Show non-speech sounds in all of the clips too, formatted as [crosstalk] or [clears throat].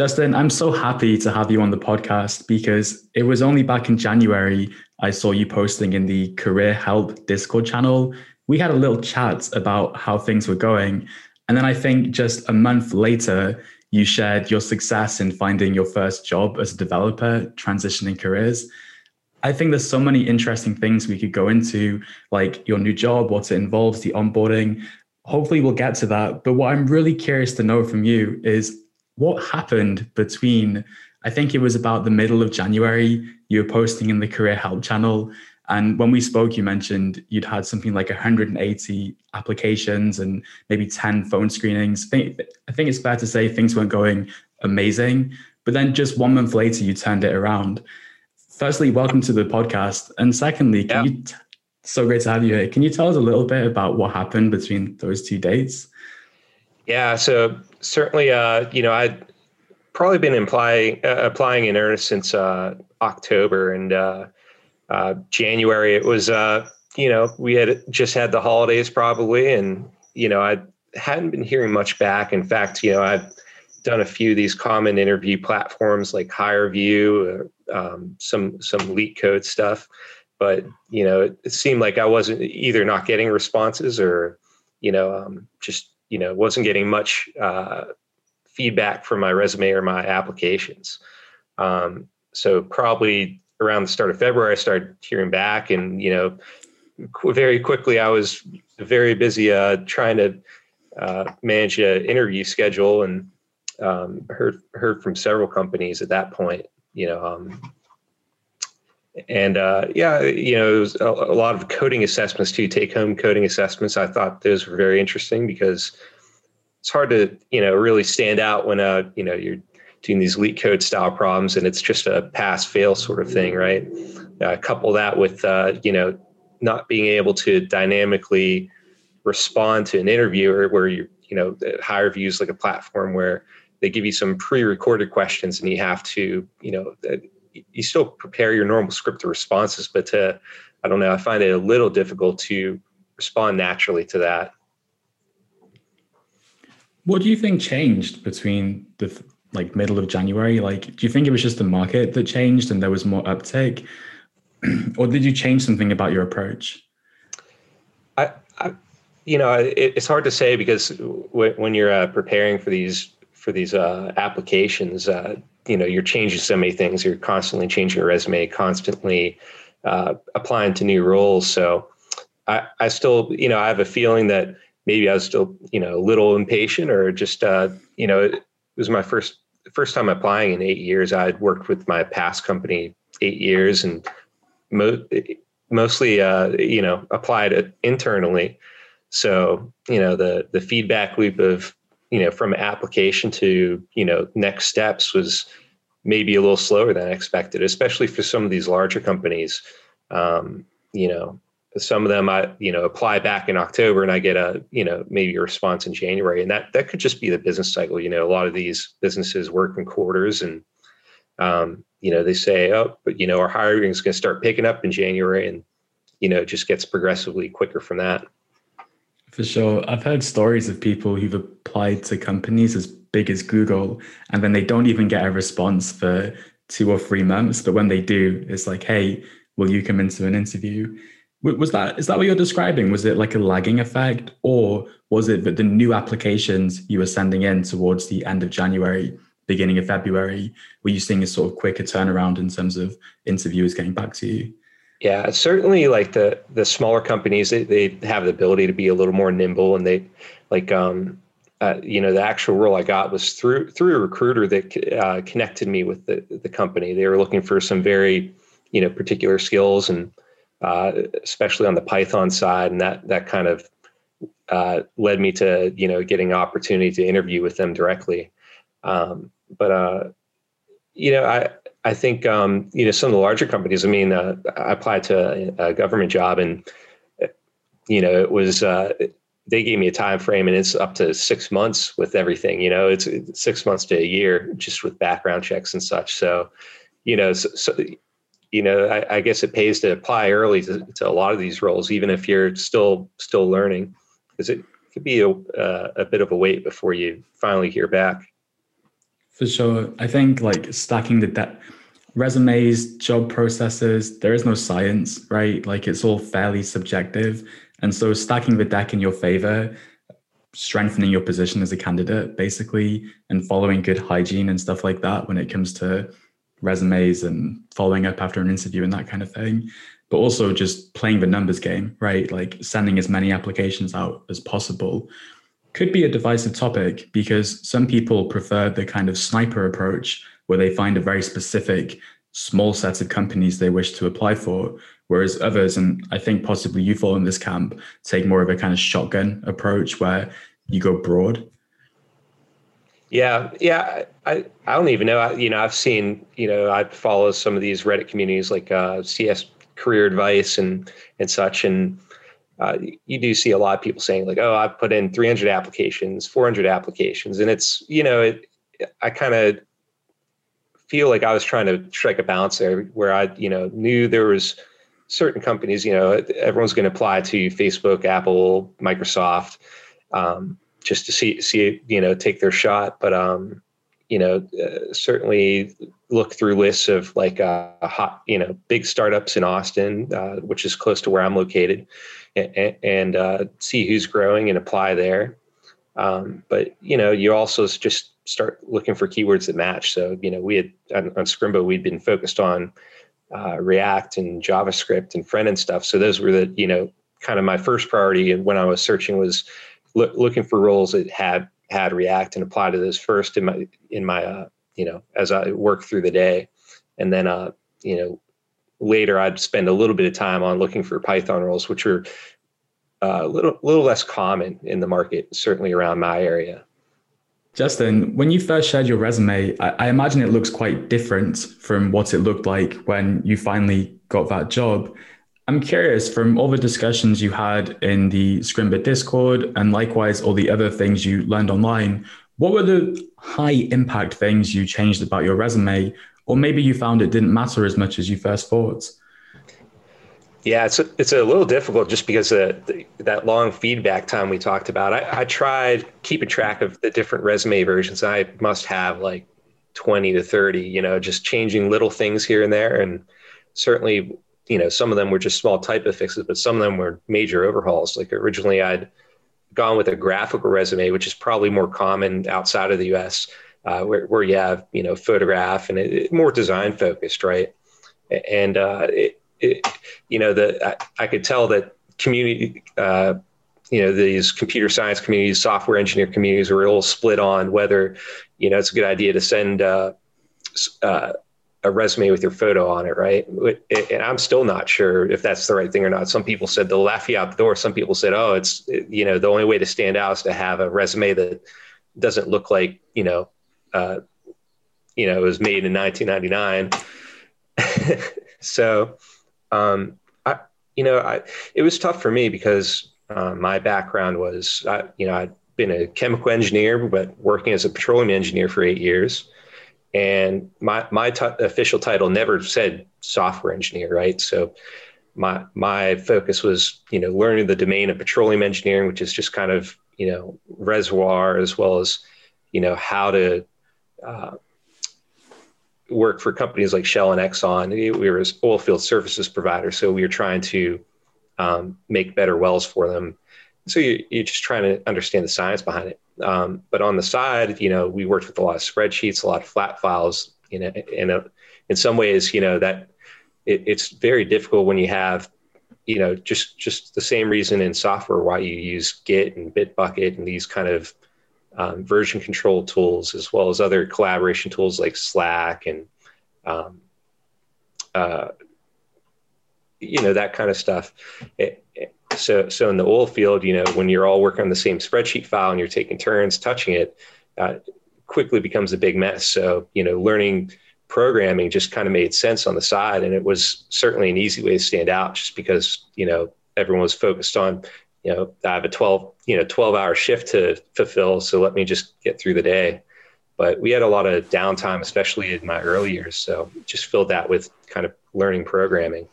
Justin, I'm so happy to have you on the podcast because it was only back in January I saw you posting in the Career Help Discord channel. We had a little chat about how things were going. And then I think just a month later, you shared your success in finding your first job as a developer, transitioning careers. I think there's so many interesting things we could go into, like your new job, what it involves, the onboarding. Hopefully, we'll get to that. But what I'm really curious to know from you is what happened between, I think it was about the middle of January, you were posting in the Career Help channel. And when we spoke, you mentioned you'd had something like 180 applications and maybe 10 phone screenings. I think, I think it's fair to say things weren't going amazing. But then just one month later, you turned it around firstly, welcome to the podcast. And secondly, can yeah. you, t- so great to have you here. Can you tell us a little bit about what happened between those two dates? Yeah. So certainly, uh, you know, I'd probably been implying, uh, applying in earnest since uh, October and uh, uh, January. It was, uh, you know, we had just had the holidays probably, and you know, I hadn't been hearing much back. In fact, you know, I've done a few of these common interview platforms like HireVue, um, some some LeetCode stuff, but you know it, it, seemed like I wasn't either not getting responses or you know um, just you know wasn't getting much uh, feedback from my resume or my applications. Um, so probably around the start of February, I started hearing back, and you know very quickly I was very busy uh, trying to uh, manage an interview schedule and um, heard heard from several companies at that point you know um, and uh, yeah you know it was a, a, lot of coding assessments too take home coding assessments. I thought those were very interesting because it's hard to you know really stand out when uh you know you're doing these LeetCode style problems and it's just a pass fail sort of thing right? Uh, couple that with uh, you know not being able to dynamically respond to an interviewer where you you know HireVue's like a platform where they give you some pre-recorded questions and you have to you know you still prepare your normal scripted responses but to i don't know i find it a little difficult to respond naturally to that. What do you think changed between the like middle of january? Like do you think it was just the market that changed and there was more uptake? [clears throat] Or did you change something about your approach? I, I you know it, it's hard to say because when you're uh, preparing for these for these uh, applications, uh, you know, you're changing so many things. You're constantly changing your resume, constantly uh, applying to new roles. So I, I still, you know, I have a feeling that maybe I was still, you know, a little impatient or just, uh, you know, it was my first first time applying in eight years. I'd worked with my past company eight years and mo- mostly, uh, you know, applied internally. So, you know, the the feedback loop of you know from application to you know next steps was maybe a little slower than expected especially for some of these larger companies. Um, you know some of them i you know apply back in october and i get a you know maybe a response in january. And that that could just be the business cycle. You know a lot of these businesses work in quarters and um, you know they say oh but you know our hiring is going to start picking up in january and you know it just gets progressively quicker from that for sure. I've heard stories of people who've applied to companies as big as Google and then they don't even get a response for two or three months. But when they do, it's like, hey, will you come into an interview? Was that is that what you're describing? Was it like a lagging effect, or was it that the new applications you were sending in towards the end of January, beginning of February, were you seeing a sort of quicker turnaround in terms of interviewers getting back to you? Yeah, certainly like the the smaller companies, they, they have the ability to be a little more nimble and they like um uh, you know the actual role I got was through through a recruiter that uh, connected me with the the company. They were looking for some very you know particular skills and uh, especially on the Python side, and that that kind of uh, led me to you know getting an opportunity to interview with them directly. Um, but uh, you know I I think um, you know some of the larger companies. I mean, uh, I applied to a, government job, and you know it was uh, they gave me a time frame, and it's up to six months with everything. You know, it's, it's six months to a year just with background checks and such. So, you know, so, so you know, I, I, guess it pays to apply early to, to, a lot of these roles, even if you're still still learning, because it could be a, uh, a bit of a wait before you finally hear back. For sure. I think like stacking the debt resumes, job processes, there is no science, right? Like it's all fairly subjective. And so stacking the deck in your favor, strengthening your position as a candidate, basically, and following good hygiene and stuff like that when it comes to resumes and following up after an interview and that kind of thing. But also just playing the numbers game, right? Like sending as many applications out as possible could be a divisive topic because some people prefer the kind of sniper approach where they find a very specific small set of companies they wish to apply for whereas others and i think possibly you fall in this camp take more of a kind of shotgun approach where you go broad. Yeah yeah i i don't even know. I, you know i've seen you know i follow some of these reddit communities like uh, cs career advice and and such and uh, you do see a lot of people saying like, "Oh, I've put in 300 applications, 400 applications," and it's you know, it, I kind of feel like I was trying to strike a balance there, where I you know knew there was certain companies, you know, everyone's going to apply to Facebook, Apple, Microsoft, um, just to see see you know take their shot, but um, you know, uh, certainly look through lists of like uh, hot, you know, big startups in Austin, uh, which is close to where I'm located, and, and uh, see who's growing and apply there. Um, but you know, you also just start looking for keywords that match. So you know, we had on, on Scrimba, we'd been focused on uh, React and JavaScript and front end stuff. So those were the you know kind of my first priority. When I was searching was lo- looking for roles that had had React and apply to those first in my in my uh, you know as I work through the day, and then uh, you know later I'd spend a little bit of time on looking for Python roles, which are uh, a little little less common in the market, certainly around my area. Justin, when you first shared your resume, I, I, imagine it looks quite different from what it looked like when you finally got that job. I'm curious from all the discussions you had in the Scrimba Discord and likewise all the other things you learned online, what were the high impact things you changed about your resume? Or maybe you found it didn't matter as much as you first thought? Yeah, it's a, it's a little difficult just because of the, that long feedback time we talked about. I, I tried keeping track of the different resume versions. I must have like 20 to 30, you know, just changing little things here and there. And certainly you know, some of them were just small typo fixes, but some of them were major overhauls. Like originally, I'd gone with a graphical resume, which is probably more common outside of the U.S., uh, where, where you have you know photograph and it, it more design focused, right? And uh, it, it, you know, the I, I, could tell that community. Uh, you know these computer science communities, software engineer communities were all split on whether you know it's a good idea to send uh, uh, a resume with your photo on it, right? And I'm still not sure if that's the right thing or not. Some people said they'll laugh you out the door. Some people said, oh, it's, you know, the only way to stand out is to have a resume that doesn't look like, you know, uh, you know, it was made in 1999. [laughs] so, um, I, you know, I, it was tough for me because uh, my background was, I, you know, I'd been a chemical engineer, but working as a petroleum engineer for eight years and my my t- official title never said software engineer right so my my focus was you know learning the domain of petroleum engineering which is just kind of you know reservoir as well as you know how to uh, work for companies like shell and exxon we were oil field services provider so we were trying to um, make better wells for them so you, you're just trying to understand the science behind it um, but on the side, you know, we worked with a lot of spreadsheets, a lot of flat files. You know, in a, in some ways, you know that it, it's very difficult when you have, you know, just just the same reason in software why you use Git and Bitbucket and these kind of um, version control tools, as well as other collaboration tools like Slack and, um, uh, you know, that kind of stuff. It, so, so in the oil field, you know, when you're all working on the same spreadsheet file and you're taking turns touching it, uh, quickly becomes a big mess. So, you know, learning programming just kind of made sense on the side, and it was certainly an easy way to stand out, just because you know everyone was focused on, you know, I have a 12, you know, 12 hour shift to fulfill, so let me just get through the day. But we had a lot of downtime, especially in my early years, so just filled that with kind of learning programming.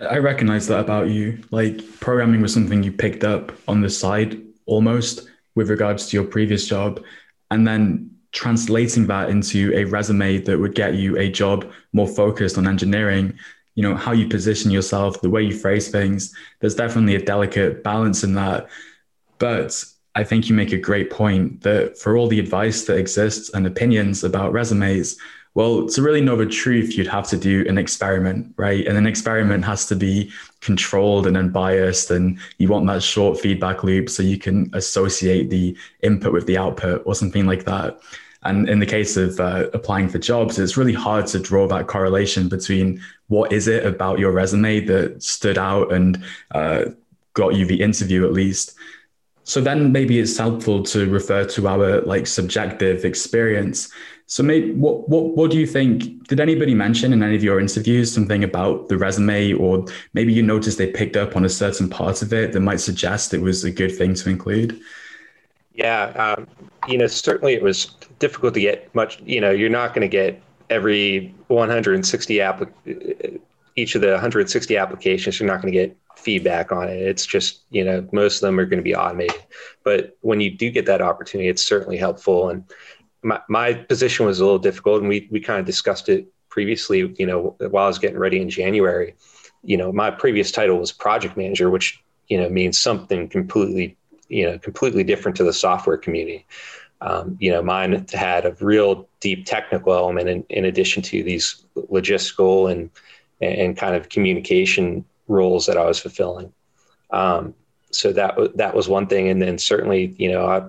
I recognize that about you. Like programming was something you picked up on the side almost with regards to your previous job. And then translating that into a resume that would get you a job more focused on engineering you know how you position yourself the way you phrase things there's definitely a delicate balance in that but i think you make a great point that for all the advice that exists and opinions about resumes well, to really know the truth, you'd have to do an experiment, right? And an experiment has to be controlled and unbiased. And you want that short feedback loop so you can associate the input with the output or something like that. And in the case of uh, applying for jobs, it's really hard to draw that correlation between what is it about your resume that stood out and uh, got you the interview at least. So then maybe it's helpful to refer to our like subjective experience so, maybe what what what do you think? Did anybody mention in any of your interviews something about the resume, or maybe you noticed they picked up on a certain part of it that might suggest it was a good thing to include? Yeah, um, you know, certainly it was difficult to get much. You know, you're not going to get every 160 app, each of the 160 applications. You're not going to get feedback on it. It's just you know most of them are going to be automated. But when you do get that opportunity, it's certainly helpful and my, my position was a little difficult and we, we kind of discussed it previously, you know, while I was getting ready in January, you know, my previous title was project manager, which, you know, means something completely, you know, completely different to the software community. Um, you know, mine had a real deep technical element in, in addition to these logistical and, and kind of communication roles that I was fulfilling. Um, so that, that was one thing. And then certainly, you know, I,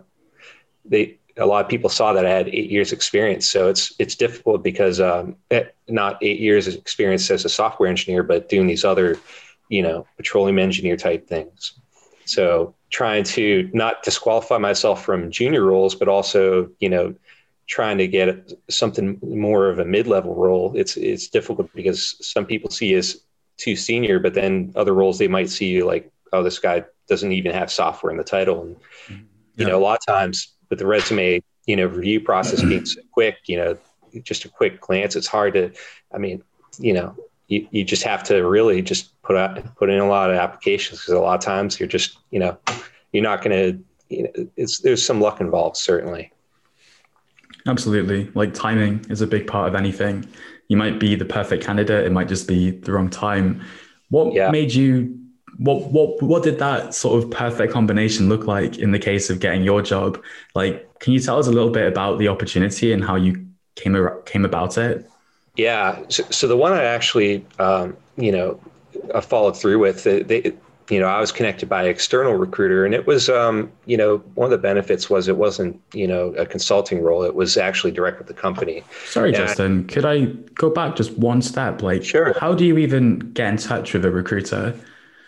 they, a lot of people saw that I had eight years experience. So it's it's difficult because um, eh, not eight years experience as a software engineer, but doing these other, you know, petroleum engineer type things. So trying to not disqualify myself from junior roles, but also you know trying to get something more of a mid-level role. It's it's difficult because some people see you as too senior, but then other roles they might see you like, oh, this guy doesn't even have software in the title, and you yeah. know a lot of times with the resume, you know, review process being so quick, you know, just a quick glance, it's hard to, I mean, you know, you, you just have to really just put out, put in a lot of applications because a lot of times you're just, you know, you're not going to, you know, it's, there's some luck involved, certainly. Absolutely. Like timing is a big part of anything. You might be the perfect candidate. It might just be the wrong time. What yeah. made you what what what did that sort of perfect combination look like in the case of getting your job? Like, can you tell us a little bit about the opportunity and how you came came about it? Yeah, so, so the one I actually, um, you know, I followed through with, they, you know, I was connected by an external recruiter, and it was, um, you know, one of the benefits was it wasn't, you know, a consulting role; it was actually direct with the company. Sorry, and Justin, I, could I go back just one step? Like, sure. How do you even get in touch with a recruiter?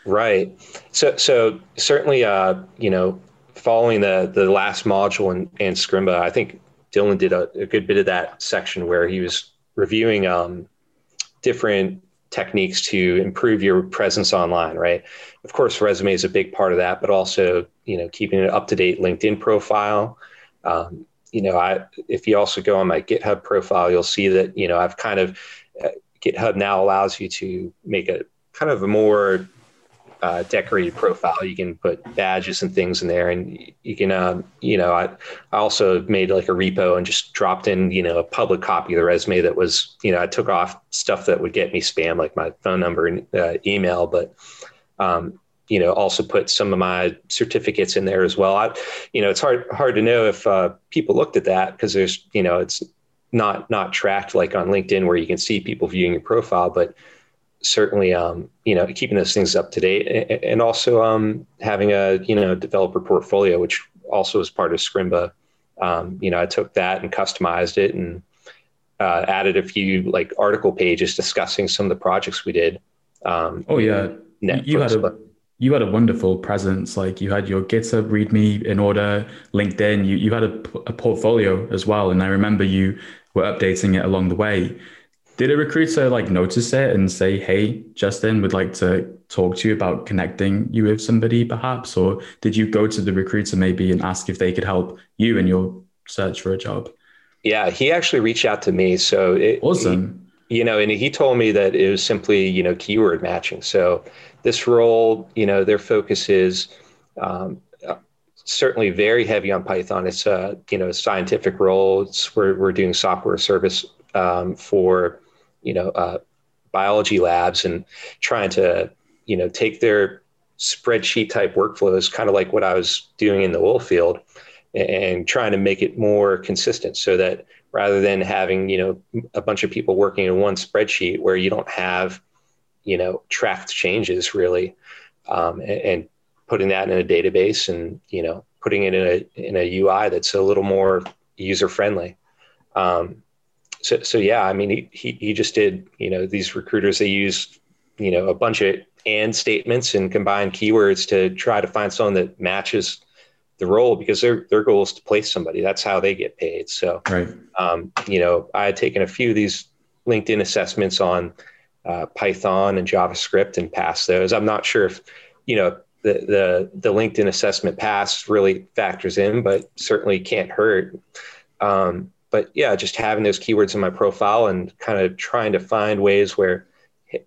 Right. So, so certainly, uh, you know, following the the last module in, in Scrimba, I think Dylan did a, a, good bit of that section where he was reviewing um, different techniques to improve your presence online. Right. Of course, resume is a big part of that, but also, you know, keeping an up to date LinkedIn profile. Um, you know, I if you also go on my GitHub profile, you'll see that you know I've kind of uh, GitHub now allows you to make a kind of a more uh, decorated profile. You can put badges and things in there, and you can, um, you know, I, I also made like a repo and just dropped in, you know, a public copy of the resume that was, you know, I took off stuff that would get me spam, like my phone number and uh, email, but, um, you know, also put some of my certificates in there as well. I, you know, it's hard hard to know if uh, people looked at that because there's, you know, it's not not tracked like on LinkedIn where you can see people viewing your profile, but certainly um, you know keeping those things up to date and also um, having a you know developer portfolio which also is part of scrimba. Um, you know i took that and customized it and uh, added a few like article pages discussing some of the projects we did um, oh yeah. Netflix, you had a you had a wonderful presence. Like you had your github readme in order linkedin. You, you had a, a portfolio as well and i remember you were updating it along the way did a recruiter like notice it and say, "Hey, Justin, would like to talk to you about connecting you with somebody, perhaps?" Or did you go to the recruiter maybe and ask if they could help you in your search for a job? Yeah, he actually reached out to me. So it, awesome. He, you know, and he told me that it was simply you know keyword matching. So this role, you know, their focus is um, certainly very heavy on Python. It's a you know scientific role. It's we're we're doing software service um, for you know uh, biology labs and trying to you know take their spreadsheet type workflows, kind of like what I was doing in the oil field, and trying to make it more consistent so that rather than having you know a bunch of people working in one spreadsheet where you don't have you know tracked changes really um, and, and, putting that in a database and you know putting it in a in a UI that's a little more user friendly. Um, so so yeah, I mean he, he he just did you know these recruiters they use you know a bunch of and statements and combine keywords to try to find someone that matches the role because their their goal is to place somebody. That's how they get paid. So, right. um, you know, I had taken a few of these LinkedIn assessments on uh, Python and JavaScript and passed those. I'm not sure if you know the the the LinkedIn assessment pass really factors in, but certainly can't hurt. Um, but yeah, just having those keywords in my profile and kind of trying to find ways where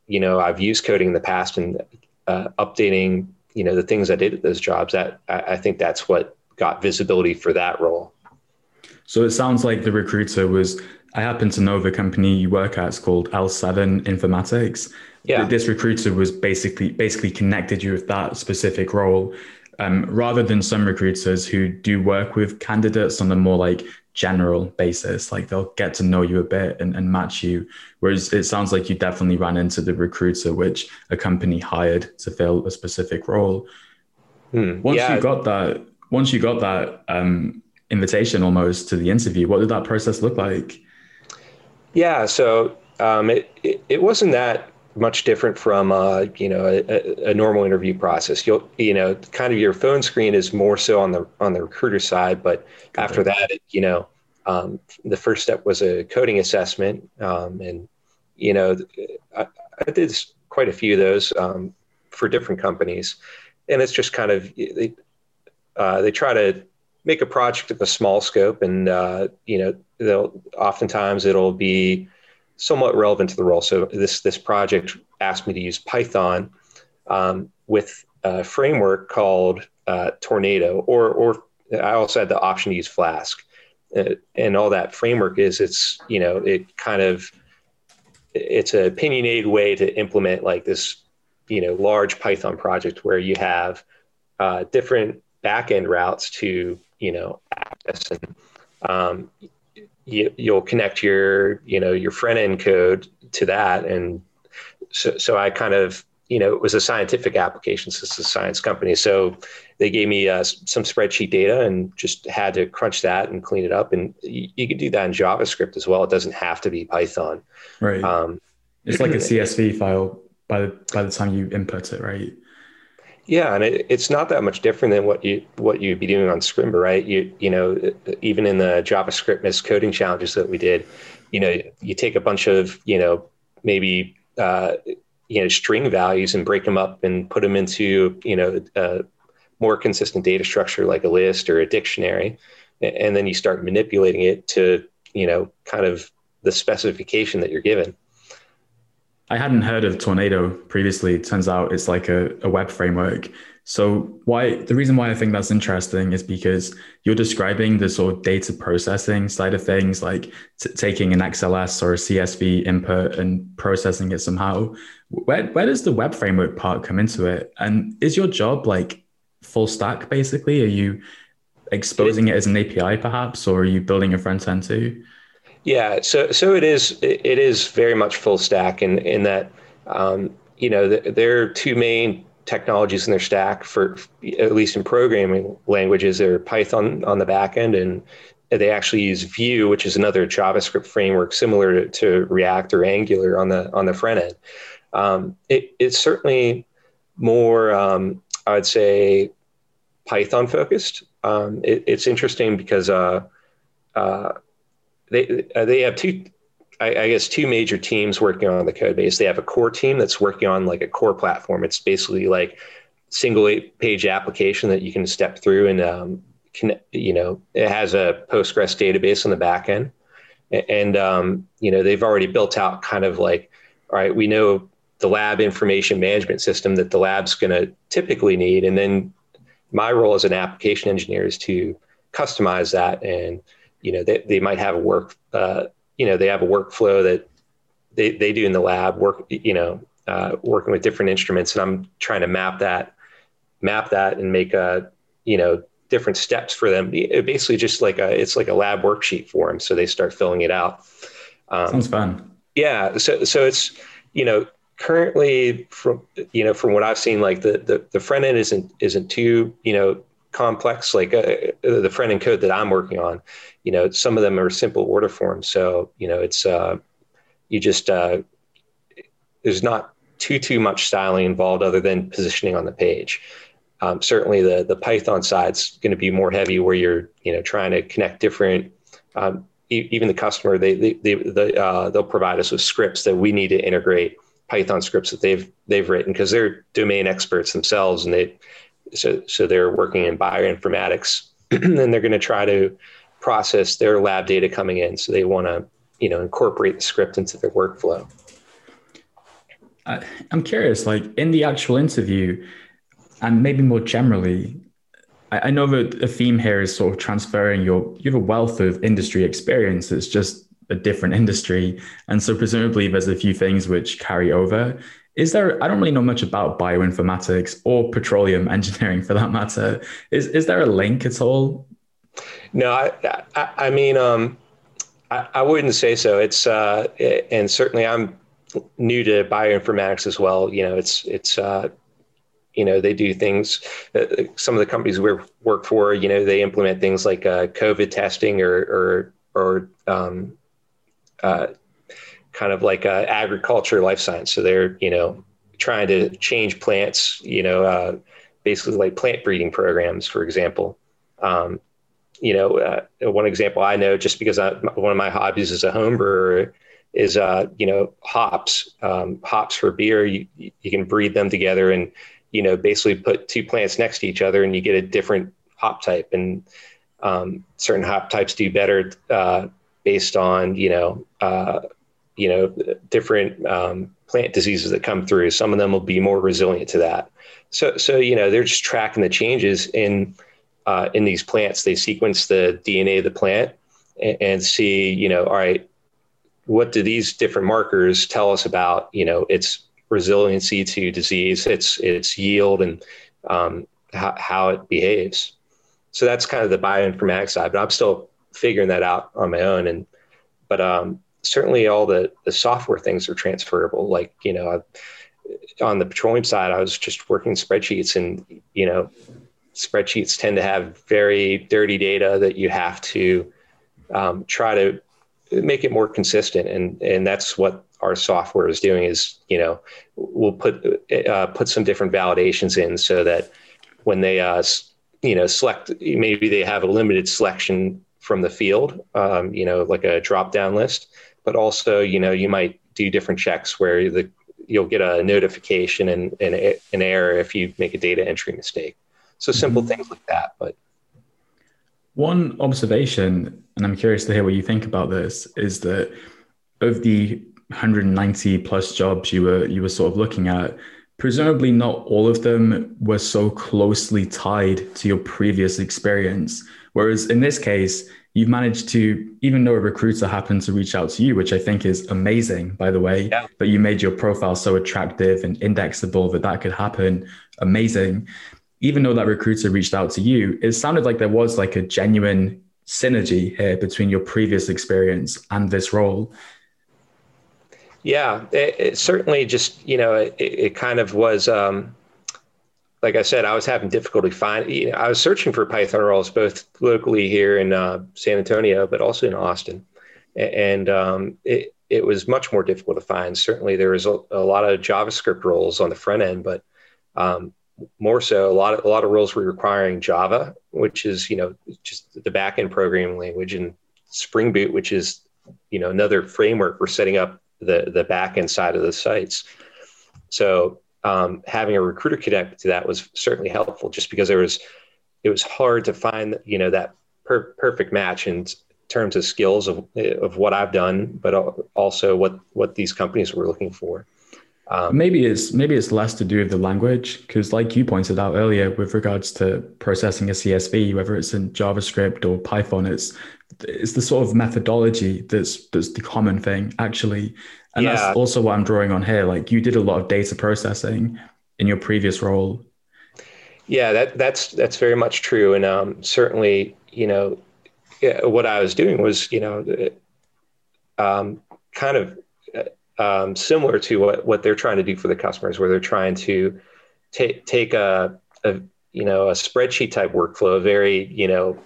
you know I've used coding in the past and uh, updating you know the things I did at those jobs. That I, I think that's what got visibility for that role. So it sounds like the recruiter was. I happen to know the company you work at. It's called L7 Informatics. Yeah. This recruiter was basically basically connected you with that specific role, um, rather than some recruiters who do work with candidates on a more like general basis. Like they'll get to know you a bit and, and match you. Whereas it sounds like you definitely ran into the recruiter, which a company hired to fill a specific role. Hmm. Once yeah. you got that, once you got that um, invitation almost to the interview, what did that process look like? Yeah, so um, it, it, it wasn't that much different from uh, you know a, a, normal interview process. You'll you know kind of your phone screen is more so on the on the recruiter side, but after that, you know, um, the first step was a coding assessment, um, and you know, I, I, did quite a few of those um, for different companies, and it's just kind of they uh, they try to make a project of a small scope, and uh, you know, they'll oftentimes it'll be somewhat relevant to the role. So this this project asked me to use Python um, with a framework called uh, Tornado, or or I also had the option to use Flask, uh, and all that framework is it's you know it kind of it's a opinionated way to implement like this you know large Python project where you have uh, different backend routes to you know access and um, you, you'll connect your you know your front end code to that. And so, so i kind of you know it was a scientific application. So it's a science company. So they gave me uh, some spreadsheet data and just had to crunch that and clean it up. And you, you could do that in javascript as well. It doesn't have to be python. Right. Um, it's like a [clears throat] csv file by the by the time you input it right yeah, and it, it's not that much different than what you what you'd be doing on Scrimba, right? You you know, even in the JavaScriptmas coding challenges that we did, you know, you take a bunch of you know maybe uh, you know string values and break them up and put them into you know a more consistent data structure like a list or a dictionary, and then you start manipulating it to you know kind of the specification that you're given. I hadn't heard of Tornado previously. It turns out it's like a, a web framework. So why the reason why I think that's interesting is because you're describing the sort of data processing side of things, like t- taking an XLS or a CSV input and processing it somehow. Where where does the web framework part come into it? And is your job like full stack basically? Are you exposing it as an API perhaps, or are you building a front end too? Yeah, so so it is it is very much full stack in in that um, you know the, there are two main technologies in their stack for at least in programming languages. They're Python on the back end, and they actually use Vue, which is another JavaScript framework similar to, to React or Angular on the on the front end. Um, it, it's certainly more, um, I would say, Python focused. Um, it, it's interesting because uh, uh, they uh, they have two I, guess two major teams working on the code base. They have a core team that's working on like a core platform. It's basically like single page application that you can step through and um, can, you know it has a Postgres database on the back end, and um, you know they've already built out kind of like all right, we know the lab information management system that the lab's going to typically need, and then my role as an application engineer is to customize that and you know they, they might have a work uh, you know they have a workflow that they, they do in the lab work you know uh, working with different instruments. And i'm trying to map that map that and make a you know different steps for them. It basically just like a it's like a lab worksheet for them. So they start filling it out. Um, sounds fun. Yeah. So so it's you know currently from you know from what i've seen like the the, the front end isn't isn't too you know complex like uh, the front end code that i'm working on you know some of them are simple order forms. So you know it's uh you just uh there's not too too much styling involved other than positioning on the page. Um, certainly the the python side's going to be more heavy where you're you know trying to connect different um, e- even the customer they they, they the, uh, they'll provide us with scripts that we need to integrate Python scripts that they've they've written because they're domain experts themselves, and they so so they're working in bioinformatics, [clears throat] and they're going to try to process their lab data coming in. So they want to you know incorporate the script into their workflow. I'm curious, like in the actual interview, and maybe more generally, I, know that the theme here is sort of transferring your you have a wealth of industry experience. It's just a different industry. And so presumably there's a few things which carry over. Is there, I don't really know much about bioinformatics or petroleum [laughs] engineering for that matter. Is, is there a link at all? No, I, I, I mean, um, I, I, wouldn't say so. It's, uh, and certainly I'm new to bioinformatics as well. You know, it's, it's, uh, you know they do things uh, some of the companies we work for you know they implement things like uh, covid testing or or or um, uh, kind of like uh, agriculture life science. So they're you know trying to change plants, you know, uh, basically like plant breeding programs, for example. Um, you know, uh, one example I know, just because I, one of my hobbies as a home brewer is, uh, you know, hops. Um, hops for beer, you, you can breed them together and, you know, basically put two plants next to each other and you get a different hop type. And um, certain hop types do better uh, based on you know uh, you know different um, plant diseases that come through. Some of them will be more resilient to that. So so you know they're just tracking the changes in uh, in these plants. They sequence the DNA of the plant and, and see you know all right what do these different markers tell us about you know its resiliency to disease, its its yield, and um, how, how it behaves. So that's kind of the bioinformatics side. But I'm still figuring that out on my own. And but um, certainly all the the software things are transferable. Like you know, I've, on the petroleum side, I was just working spreadsheets, and you know, spreadsheets tend to have very dirty data that you have to um, try to make it more consistent, and and that's what our software is doing. Is you know, we'll put uh, put some different validations in so that when they uh, you know select maybe they have a limited selection from the field, um, you know, like a drop down list, but also, you know, you might do different checks where the you'll get a notification and, and an error if you make a data entry mistake. So simple mm-hmm. things like that. But one observation, and I'm curious to hear what you think about this, is that of the 190 plus jobs you were you were sort of looking at, presumably not all of them were so closely tied to your previous experience. Whereas in this case, you've managed to, even though a recruiter happened to reach out to you, which I think is amazing, by the way, yeah. but you made your profile so attractive and indexable that that could happen. Amazing. Even though that recruiter reached out to you, it sounded like there was like a genuine synergy here between your previous experience and this role. Yeah, it, it certainly just, you know, it, it kind of was, um, like I said, I was having difficulty finding. I was searching for Python roles both locally here in uh, San Antonio, but also in Austin, and um, it it was much more difficult to find. Certainly, there was a, a lot of JavaScript roles on the front end, but um, more so, a lot of a lot of roles were requiring Java, which is you know just the backend programming language, and Spring Boot, which is you know another framework for setting up the the backend side of the sites. So um, having a recruiter connect to that was certainly helpful just because there was it was hard to find you know that per- perfect match in terms of skills of, of what I've done, but also what what these companies were looking for. Um, maybe it's maybe it's less to do with the language because, like you pointed out earlier, with regards to processing a CSV, whether it's in JavaScript or Python, it's it's the sort of methodology that's that's the common thing actually, and yeah. that's also what I'm drawing on here. Like you did a lot of data processing in your previous role. Yeah, that that's that's very much true, and um, certainly, you know, what I was doing was, you know, um, kind of um, similar to what, what they're trying to do for the customers, where they're trying to take take a, a you know a spreadsheet type workflow, a very you know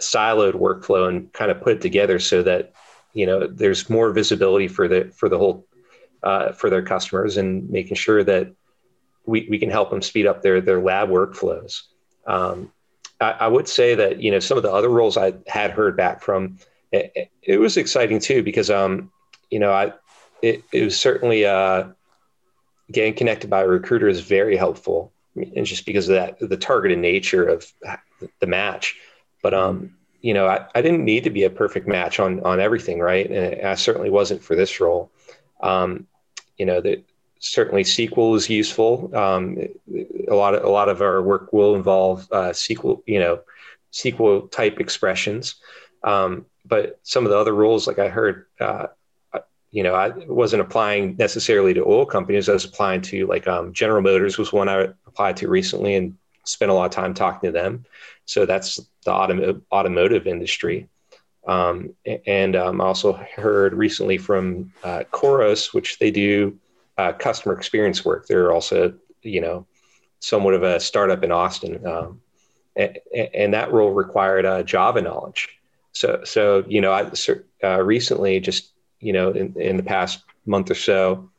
siloed workflow, and kind of put it together so that you know there's more visibility for the for the whole uh, for their customers, and making sure that we, we can help them speed up their their lab workflows. Um, I, I, would say that you know some of the other roles I had heard back from, it, it was exciting too because um, you know I it, it was certainly uh, getting connected by a recruiter is very helpful, and just because of that, the targeted nature of the match. But um, you know, I, I didn't need to be a perfect match on on everything, right? And I certainly wasn't for this role. Um, you know, that certainly SQL is useful. Um, a lot of a lot of our work will involve uh, SQL, you know, SQL type expressions. Um, but some of the other rules, like I heard, uh, you know, I wasn't applying necessarily to oil companies. I was applying to like um, General Motors was one I applied to recently and spent a lot of time talking to them. So that's the autom- automotive industry. Um, and um, I also heard recently from uh, Khoros, which they do uh, customer experience work. They're also, you know, somewhat of a startup in Austin. Um, and, and, that role required uh, Java knowledge. So, so you know, I uh, recently just you know, in, in the past month or so,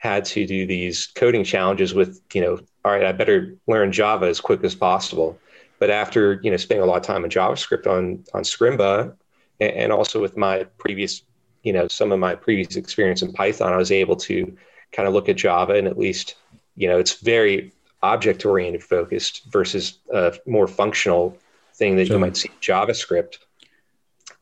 had to do these coding challenges with, you know, all right, I better learn Java as quick as possible. But after, you know, spending a lot of time in JavaScript on on Scrimba and, and also with my previous, you know, some of my previous experience in Python, I was able to kind of look at Java and at least, you know, it's very object oriented focused versus a more functional thing that sure. you might see JavaScript.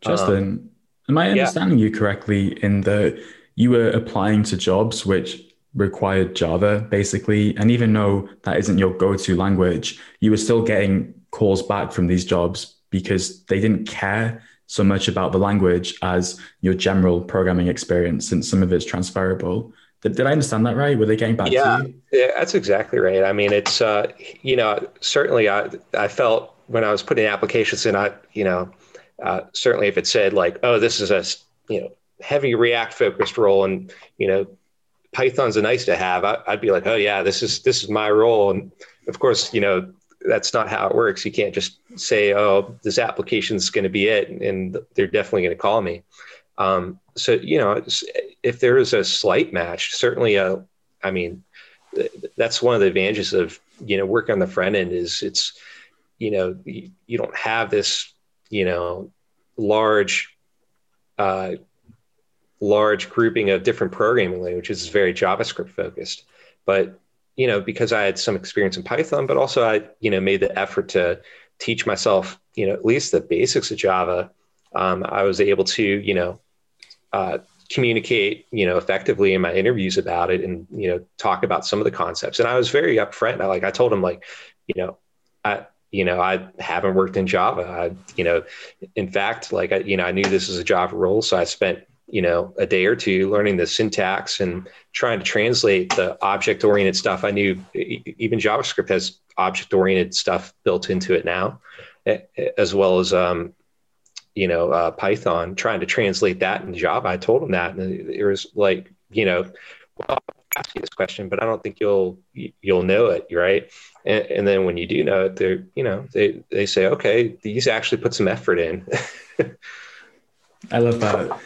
Justin, um, Am I understanding yeah. you correctly in that you were applying to jobs which required Java basically, and even though that isn't your go-to language, you were still getting calls back from these jobs because they didn't care so much about the language as your general programming experience, since some of it's transferable. Did, did I understand that right? Were they getting back yeah, to you? Yeah, that's exactly right. I mean, it's uh, you know certainly I I felt when I was putting applications in, I you know uh, certainly, if it said like, "Oh, this is a you know heavy React focused role," and you know Python's a nice to have, I, would be like, "Oh yeah, this is this is my role." And of course, you know that's not how it works. You can't just say, "Oh, this application is going to be it," and they're definitely going to call me. Um, so you know, if there is a slight match, certainly a, uh, mean, that's one of the advantages of you know working on the front end is it's you know you, you don't have this you know large uh, large grouping of different programming languages is very javascript focused but you know because i had some experience in python but also i you know made the effort to teach myself you know at least the basics of java um, i was able to you know uh, communicate you know effectively in my interviews about it and you know talk about some of the concepts and i was very upfront I, like i told him like you know I, you know, I haven't worked in Java. I, you know, in fact, like, I, you know, I knew this was a Java role. So I spent, you know, a day or two learning the syntax and trying to translate the object oriented stuff. I knew even JavaScript has object oriented stuff built into it now, as well as, um, you know, uh, Python, trying to translate that in Java. I told him that. And it was like, you know, well, I'll ask you this question, but I don't think you'll, you'll know it. Right. And, and then when you do know it, they're, you know, they, they say, okay, these actually put some effort in. [laughs] I love that.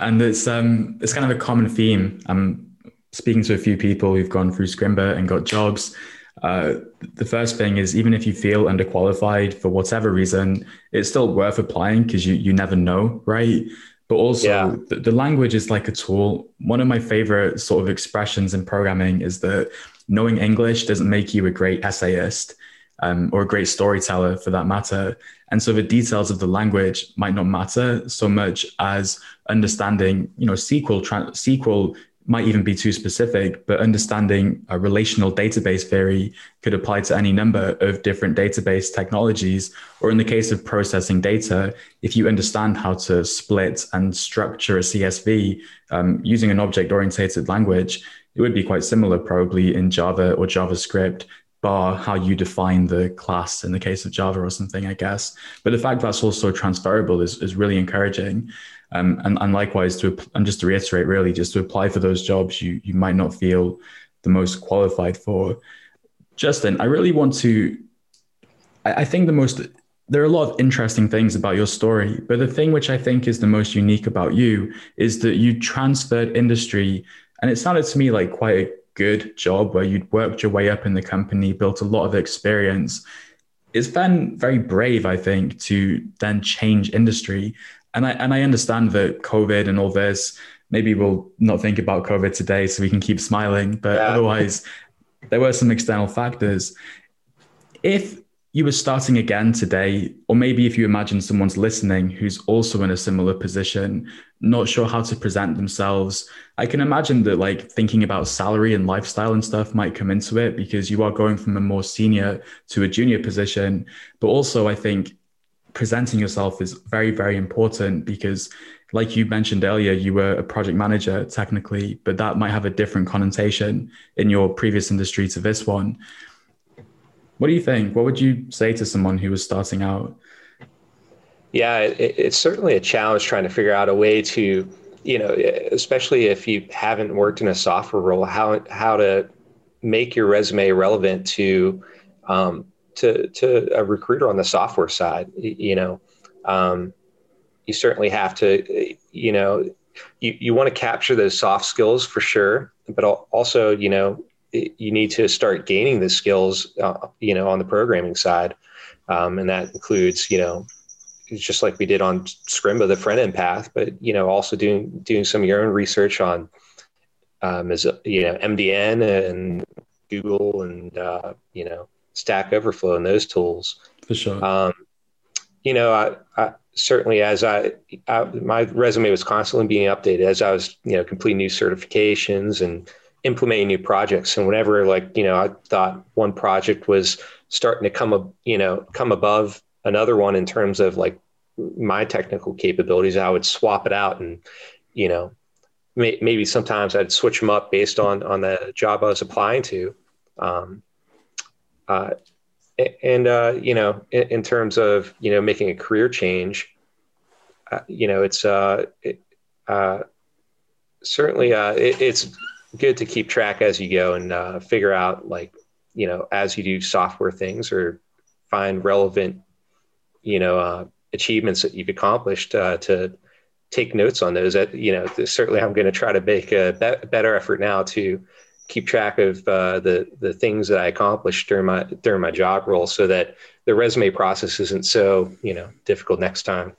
And it's, um, it's kind of a common theme. I'm speaking to a few people who've gone through Scrimba and got jobs. Uh, the first thing is even if you feel underqualified for whatever reason, it's still worth applying because you, you never know, right? But also, yeah. the, the language is like a tool. One of my favorite sort of expressions in programming is that knowing English doesn't make you a great essayist um, or a great storyteller for that matter. And so the details of the language might not matter so much as understanding, you know, SQL, tra- SQL might even be too specific, but understanding a relational database theory could apply to any number of different database technologies. Or in the case of processing data, if you understand how to split and structure a CSV um, using an object oriented language, it would be quite similar probably in Java or JavaScript, bar how you define the class in the case of Java or something, I guess. But the fact that's also transferable is, is really encouraging. Um, and, and likewise, to and just to reiterate, really, just to apply for those jobs you you might not feel the most qualified for. Justin, I really want to. I, I think the most there are a lot of interesting things about your story, but the thing which I think is the most unique about you is that you transferred industry, and it sounded to me like quite a good job where you'd worked your way up in the company, built a lot of experience. It's been very brave, I think, to then change industry and I and I understand that COVID and all this. Maybe we'll not think about COVID today, so we can keep smiling. But yeah. otherwise, there were some external factors. If you were starting again today, or maybe if you imagine someone's listening who's also in a similar position, not sure how to present themselves, I can imagine that like thinking about salary and lifestyle and stuff might come into it because you are going from a more senior to a junior position. But also, I think presenting yourself is very, very important because, like you mentioned earlier, you were a project manager technically, but that might have a different connotation in your previous industry to this one. What do you think? What would you say to someone who was starting out? Yeah, it, it's certainly a challenge trying to figure out a way to, you know, especially if you haven't worked in a software role, how how to make your resume relevant to um, to to a recruiter on the software side. You know, um, you certainly have to. You know, you you want to capture those soft skills for sure, but also you know you need to start gaining the skills. Uh, you know, on the programming side, um, and that includes you know just like we did on Scrimba, the front end path, but you know, also doing doing some of your own research on um, as you know MDN and Google and uh, you know Stack Overflow and those tools. For sure. Um, you know, I, I, certainly as I, I, my resume was constantly being updated as I was, you know, completing new certifications and implementing new projects. And whenever like, you know, I thought one project was starting to come up, you know, come above another one in terms of like my technical capabilities, I would swap it out and, you know, may, maybe sometimes I'd switch them up based on, on the job I was applying to. Um, uh, and uh, you know, in, in, terms of you know making a career change, uh, you know, it's uh, it, uh, certainly uh, it, it's good to keep track as you go and uh, figure out like you know as you do software things or find relevant you know uh, achievements that you've accomplished uh, to take notes on those. That you know, certainly I'm going to try to make a be- better effort now to keep track of uh, the the things that I accomplished during my during my job role, so that the resume process isn't so you know difficult next time.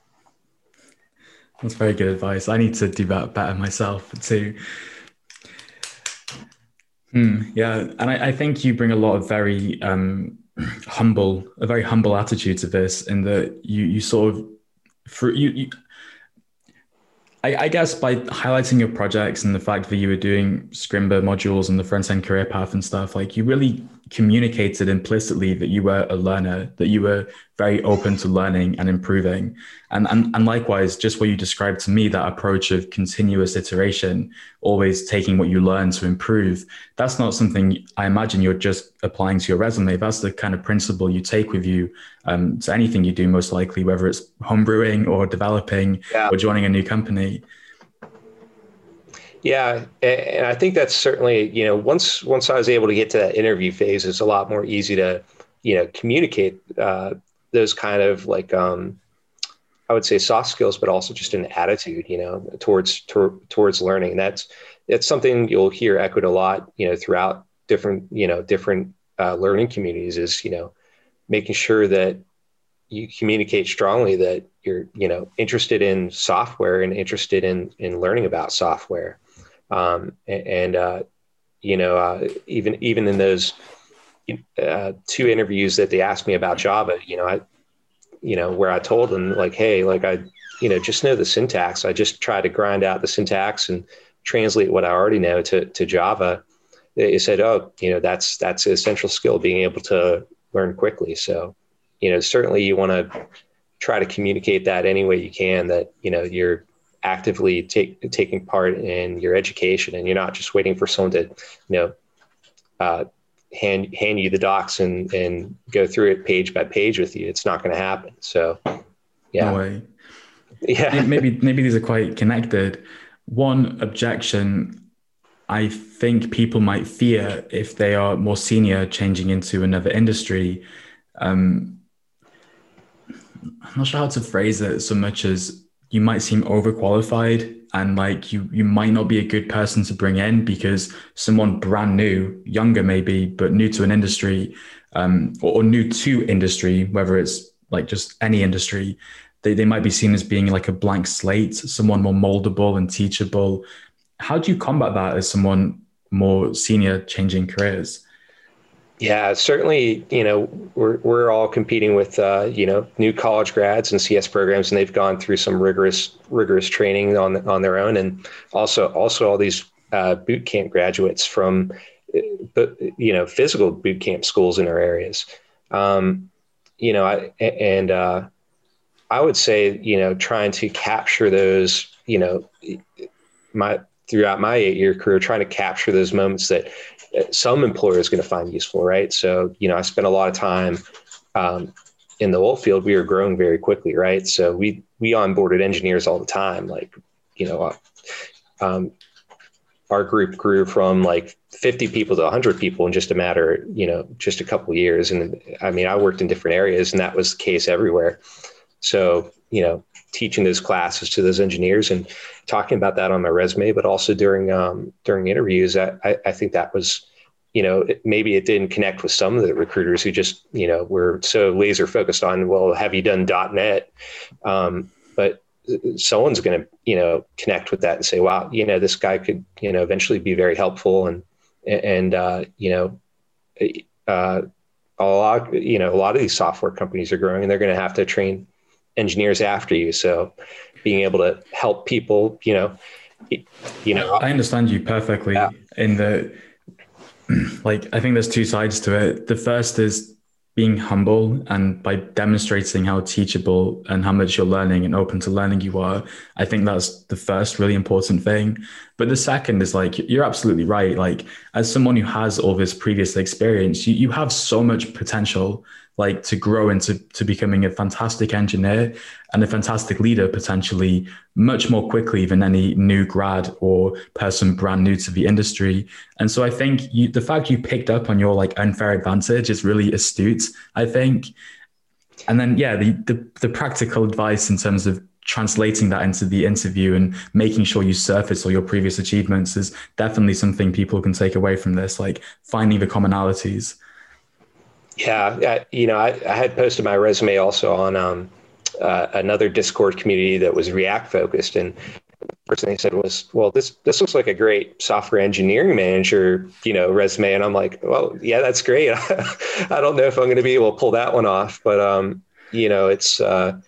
That's very good advice. I need to do that better myself too. Hmm, yeah, and I, I, think you bring a lot of very um, [clears throat] humble, a very humble attitude to this, in that you you sort of for you, you I, I, guess by highlighting your projects and the fact that you were doing Scrimba modules and the front end career path and stuff, like you really communicated implicitly that you were a learner, that you were very open to learning and improving. And, and, and likewise, just what you described to me, that approach of continuous iteration, always taking what you learn to improve, that's not something I imagine you're just applying to your resume. That's the kind of principle you take with you um, to anything you do, most likely, whether it's homebrewing or developing yeah. or joining a new company. Yeah, and I think that's certainly you know once once I was able to get to that interview phase, it's a lot more easy to you know communicate uh, those kind of like um, I would say soft skills, but also just an attitude you know towards to, towards learning. And that's that's something you'll hear echoed a lot you know throughout different you know different uh, learning communities is you know making sure that you communicate strongly that you're you know interested in software and interested in in learning about software um, and, uh, you know, uh, even even in those uh, two interviews that they asked me about Java, you know, I, you know, where I told them like, hey, like I, you know, just know the syntax. I just try to grind out the syntax and translate what I already know to, to Java, they said, oh, you know, that's that's an essential skill, being able to learn quickly. So, you know, certainly you want to try to communicate that any way you can that, you know, you're actively take, taking part in your education and you're not just waiting for someone to, you know, uh, hand hand you the docs and and go through it page by page with you. It's not going to happen. So, yeah. No way. Yeah. maybe maybe these are quite connected. One objection I think people might fear if they are more senior changing into another industry. Um, I'm not sure how to phrase it so much as you might seem overqualified and like you you might not be a good person to bring in because someone brand new, younger maybe, but new to an industry, um, or, or new to industry, whether it's like just any industry, they, they might be seen as being like a blank slate, someone more moldable and teachable. How do you combat that as someone more senior changing careers? Yeah, certainly. You know, we're we're all competing with uh, you know new college grads and CS programs, and they've gone through some rigorous rigorous training on on their own, and also also all these uh, boot camp graduates from uh, you know physical boot camp schools in our areas. Um, you know, I, and uh, I would say you know trying to capture those you know my throughout my eight year career, trying to capture those moments that some employer is going to find useful, right? So, you know, I spent a lot of time um, in the oil field. We were growing very quickly, right? So we we onboarded engineers all the time. Like, you know, uh, um, our group grew from like 50 people to 100 people in just a matter, you know, just a couple years. And I mean, I worked in different areas, and that was the case everywhere. So, you know, teaching those classes to those engineers and talking about that on my resume, but also during um, during interviews, I, I think that was, you know, maybe it didn't connect with some of the recruiters who just, you know, were so laser focused on, well, have you done .NET? Um, but someone's going to, you know, connect with that and say, wow, you know, this guy could, you know, eventually be very helpful and and uh, you know, uh, a lot, you know, a lot of these software companies are growing and they're going to have to train engineers after you. So being able to help people, you know, you know, I understand you perfectly yeah. in the, [clears throat] like, I think there's two sides to it. The first is being humble and by demonstrating how teachable and how much you're learning and open to learning you are i think that's the first really important thing but the second is like you're absolutely right like as someone who has all this previous experience you, you have so much potential like to grow into to becoming a fantastic engineer and a fantastic leader potentially much more quickly than any new grad or person brand new to the industry. And so i think you the fact you picked up on your like unfair advantage is really astute i think. And then yeah the the, the practical advice in terms of translating that into the interview and making sure you surface all your previous achievements is definitely something people can take away from this like finding the commonalities yeah, I, you know, I, I, had posted my resume also on um, uh, another Discord community that was React focused, and the first thing they said was, "Well, this this looks like a great software engineering manager, you know, resume." And I'm like, "Well, yeah, that's great. [laughs] I don't know if I'm going to be able to pull that one off, but um, you know, it's." Uh,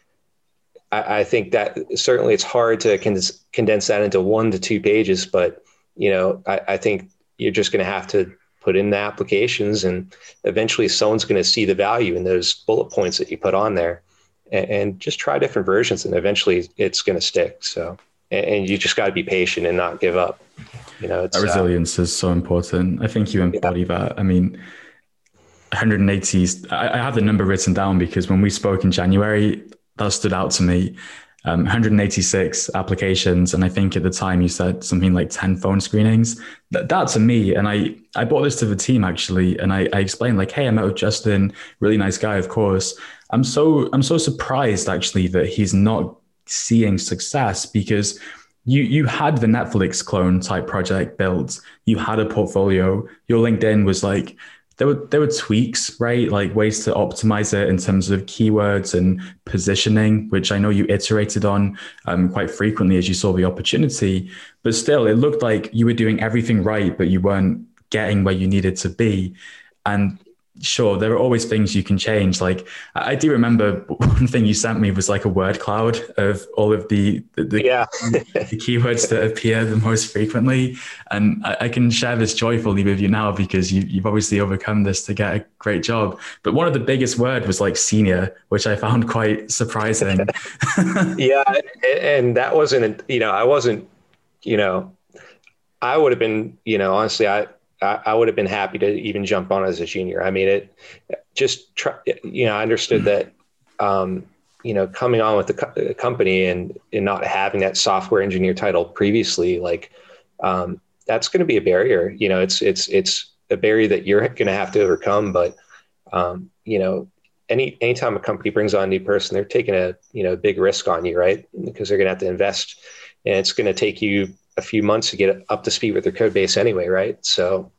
I, think that certainly it's hard to condense, condense that into one to two pages, but you know, I, I think you're just going to have to put in the applications and eventually someone's going to see the value in those bullet points that you put on there and, and just try different versions and eventually it's going to stick so and, and you just got to be patient and not give up you know uh, resilience uh, is so important. I think you embody yeah. that. I mean 180 I, I have the number written down because when we spoke in january that stood out to me um, 186 applications and i think at the time you said something like 10 phone screenings. That, that to me and i i brought this to the team actually and I, I explained like hey i met with justin really nice guy of course. I'm so i'm so surprised actually that he's not seeing success because you you had the netflix clone type project built. You had a portfolio. Your linkedin was like there were there were tweaks, right? Like ways to optimize it in terms of keywords and positioning, which I know you iterated on um, quite frequently as you saw the opportunity. But still, it looked like you were doing everything right, but you weren't getting where you needed to be. And sure there are always things you can change. Like i do remember one thing you sent me was like a word cloud of all of the the, the, yeah. [laughs] the keywords that appear the most frequently. And I, I, can share this joyfully with you now because you, you've obviously overcome this to get a great job. But one of the biggest word was like senior which i found quite surprising. [laughs] [laughs] Yeah and that wasn't you know i wasn't you know i would have been you know honestly i I, I, would have been happy to even jump on as a junior. I mean, it just, try, you know, I understood that, um, you know, coming on with the co- company and, and not having that software engineer title previously, like, um, that's going to be a barrier. You know, it's, it's, it's a barrier that you're going to have to overcome. But, um, you know, any, anytime a company brings on a new person, they're taking a, you know, big risk on you, right? Because they're going to have to invest and it's going to take you a few months to get up to speed with their code base anyway, right? So,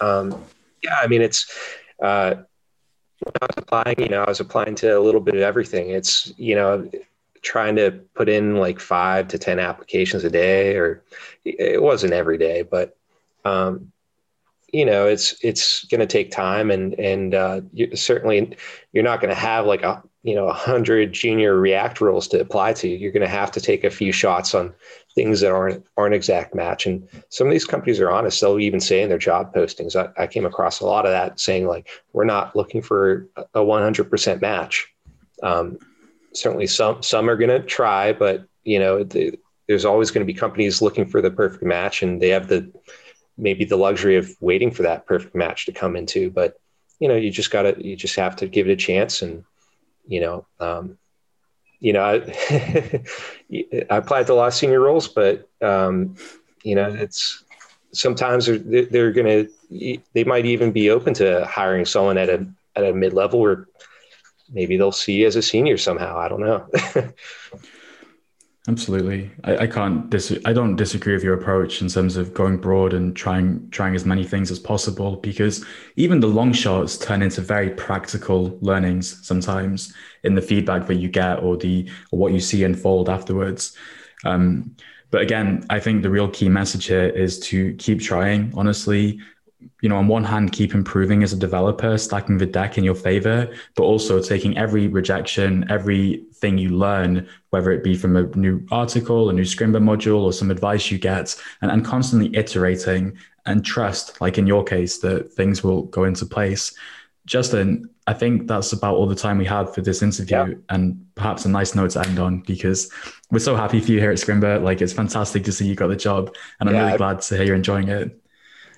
um, yeah, I mean, it's uh, I was applying. You know, I was applying to a little bit of everything. It's you know, trying to put in like five to ten applications a day, or it wasn't every day, but um, you know, it's it's going to take time, and and uh, you, certainly you're not going to have like a you know a hundred junior React roles to apply to. You're going to have to take a few shots on things that aren't aren't exact match. And some of these companies are honest; they'll even say in their job postings. I, I came across a lot of that saying like, "We're not looking for a 100% match." Um, certainly, some some are going to try, but you know, the, there's always going to be companies looking for the perfect match, and they have the maybe the luxury of waiting for that perfect match to come into. But you know, you just got to you just have to give it a chance and you know, um, you know, I, [laughs] I applied to a lot of senior roles, but um, you know, it's sometimes they're, they're going to, they might even be open to hiring someone at a, at a mid level or maybe they'll see you as a senior somehow. I don't know. [laughs] Absolutely, I, I can't. Dis- I don't disagree with your approach in terms of going broad and trying trying as many things as possible. Because even the long shots turn into very practical learnings sometimes in the feedback that you get or the or what you see unfold afterwards. Um, but again, I think the real key message here is to keep trying. Honestly, you know, on one hand, keep improving as a developer, stacking the deck in your favor, but also taking every rejection, everything you learn, whether it be from a new article, a new Scrimba module, or some advice you get, and, and constantly iterating and trust, like in your case, that things will go into place. Justin, I think that's about all the time we have for this interview, yeah. and perhaps a nice note to end on because we're so happy for you here at Scrimba. Like, it's fantastic to see you got the job, and I'm yeah, really glad to hear you're enjoying it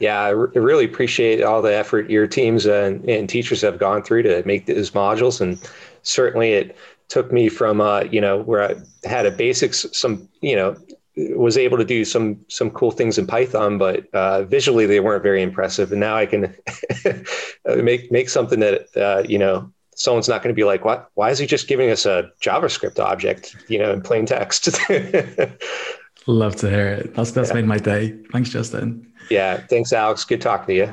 yeah, I, re- really appreciate all the effort your teams and, and, teachers have gone through to make these modules. And certainly it took me from, uh, you know, where I had a basics, some, you know, was able to do some some cool things in Python, but uh, visually they weren't very impressive. And now I can [laughs] make make something that uh, you know someone's not going to be like, "What? Why is he just giving us a JavaScript object?" You know, in plain text. [laughs] Love to hear it. That's that's yeah. made my day. Thanks, Justin. Yeah. Thanks, Alex. Good talking to you.